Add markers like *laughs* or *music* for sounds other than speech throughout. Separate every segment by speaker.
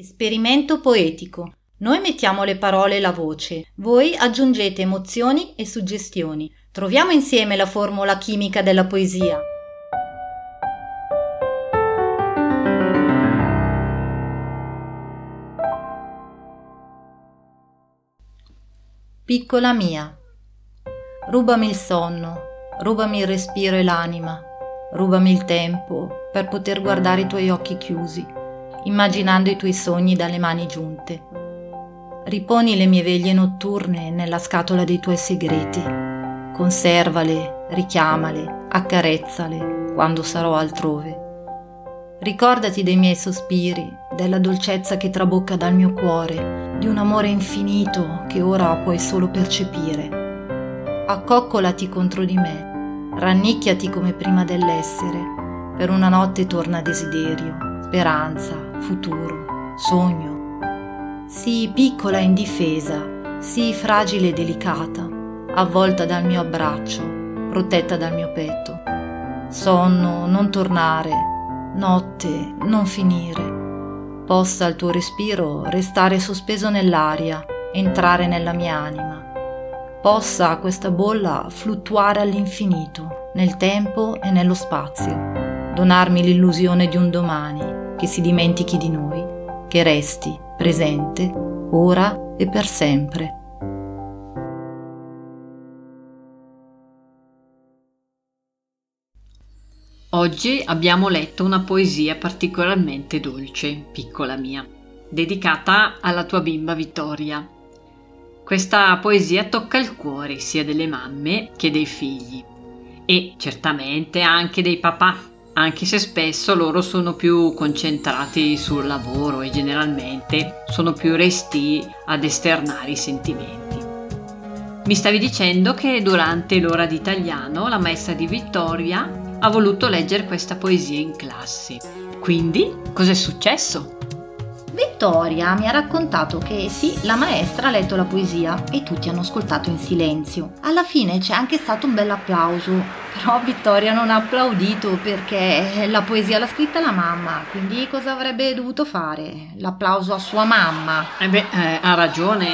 Speaker 1: Esperimento poetico. Noi mettiamo le parole e la voce, voi aggiungete emozioni e suggestioni. Troviamo insieme la formula chimica della poesia. Piccola mia, rubami il sonno, rubami il respiro e l'anima, rubami il tempo per poter guardare i tuoi occhi chiusi, immaginando i tuoi sogni dalle mani giunte. Riponi le mie veglie notturne nella scatola dei tuoi segreti, conservale, richiamale, accarezzale quando sarò altrove. Ricordati dei miei sospiri, della dolcezza che trabocca dal mio cuore, di un amore infinito che ora puoi solo percepire. Accoccolati contro di me, rannicchiati come prima dell'essere. Per una notte torna desiderio, speranza, futuro, sogno. Sii piccola e indifesa, sii fragile e delicata, avvolta dal mio abbraccio, protetta dal mio petto. Sonno, non tornare, notte, non finire. Possa il tuo respiro restare sospeso nell'aria, entrare nella mia anima. Possa questa bolla fluttuare all'infinito, nel tempo e nello spazio, donarmi l'illusione di un domani che si dimentichi di noi, che resti presente, ora e per sempre.
Speaker 2: Oggi abbiamo letto una poesia particolarmente dolce, piccola mia, dedicata alla tua bimba Vittoria. Questa poesia tocca il cuore sia delle mamme che dei figli e certamente anche dei papà, anche se spesso loro sono più concentrati sul lavoro e generalmente sono più resti ad esternare i sentimenti. Mi stavi dicendo che durante l'ora di italiano la maestra di Vittoria ha voluto leggere questa poesia in classe. Quindi, cos'è successo?
Speaker 1: Vittoria mi ha raccontato che sì, la maestra ha letto la poesia e tutti hanno ascoltato in silenzio. Alla fine c'è anche stato un bel applauso, però Vittoria non ha applaudito perché la poesia l'ha scritta la mamma, quindi cosa avrebbe dovuto fare? L'applauso a sua mamma.
Speaker 2: Eh beh, eh, ha ragione,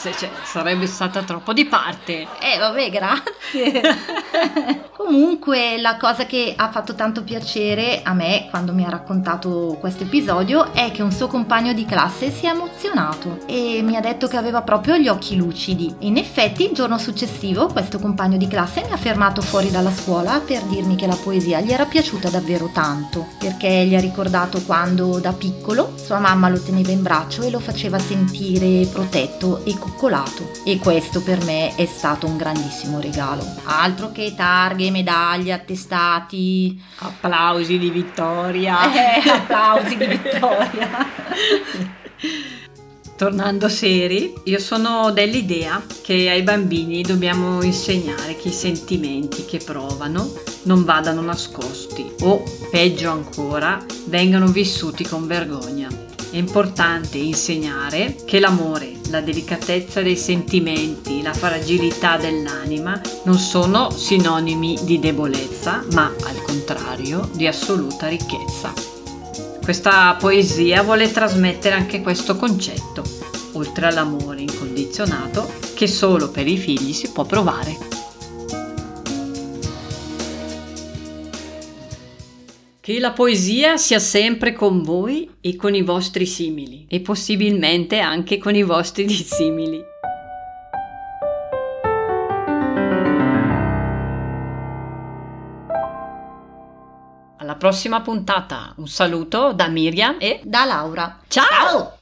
Speaker 2: cioè, sarebbe stata troppo di parte.
Speaker 1: Eh vabbè, grazie. *laughs* Comunque la cosa che ha fatto tanto piacere a me quando mi ha raccontato questo episodio è che un suo compagno di classe si è emozionato e mi ha detto che aveva proprio gli occhi lucidi. In effetti il giorno successivo questo compagno di classe mi ha fermato fuori dalla scuola per dirmi che la poesia gli era piaciuta davvero tanto, perché gli ha ricordato quando da piccolo sua mamma lo teneva in braccio e lo faceva sentire protetto e coccolato. E questo per me è stato un grandissimo regalo. Altro che targhe, medaglie, attestati,
Speaker 2: applausi di vittoria. *laughs*
Speaker 1: Eh, applausi di vittoria. *laughs*
Speaker 2: Tornando seri, io sono dell'idea che ai bambini dobbiamo insegnare che i sentimenti che provano non vadano nascosti o, peggio ancora, vengano vissuti con vergogna. È importante insegnare che l'amore, la delicatezza dei sentimenti, la fragilità dell'anima non sono sinonimi di debolezza, ma al contrario di assoluta ricchezza. Questa poesia vuole trasmettere anche questo concetto, oltre all'amore incondizionato che solo per i figli si può provare. Che la poesia sia sempre con voi e con i vostri simili e possibilmente anche con i vostri *laughs* dissimili. Alla prossima puntata. Un saluto da Miriam e
Speaker 1: da Laura.
Speaker 2: Ciao! Ciao!